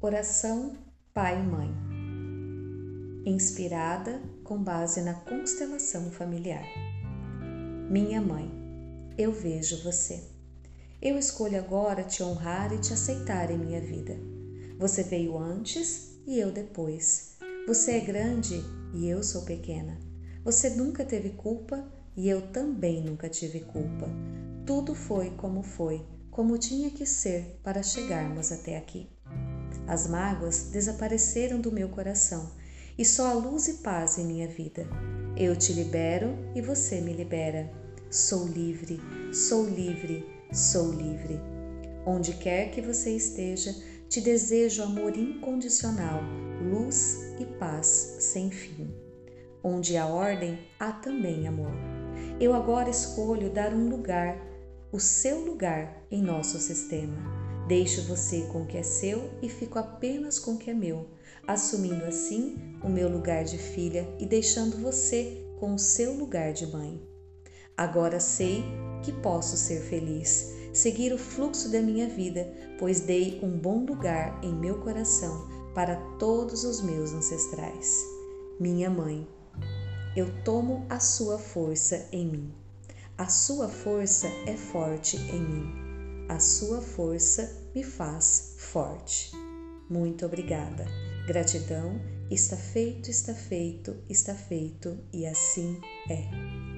Oração Pai e Mãe. Inspirada com base na constelação familiar. Minha mãe, eu vejo você. Eu escolho agora te honrar e te aceitar em minha vida. Você veio antes e eu depois. Você é grande e eu sou pequena. Você nunca teve culpa e eu também nunca tive culpa. Tudo foi como foi, como tinha que ser para chegarmos até aqui. As mágoas desapareceram do meu coração e só a luz e paz em minha vida. Eu te libero e você me libera. Sou livre, sou livre, sou livre. Onde quer que você esteja, te desejo amor incondicional, luz e paz sem fim. Onde há ordem, há também amor. Eu agora escolho dar um lugar, o seu lugar em nosso sistema Deixo você com o que é seu e fico apenas com o que é meu, assumindo assim o meu lugar de filha e deixando você com o seu lugar de mãe. Agora sei que posso ser feliz, seguir o fluxo da minha vida, pois dei um bom lugar em meu coração para todos os meus ancestrais. Minha mãe, eu tomo a sua força em mim. A sua força é forte em mim a sua força me faz forte. Muito obrigada. Gratidão. Está feito, está feito, está feito e assim é.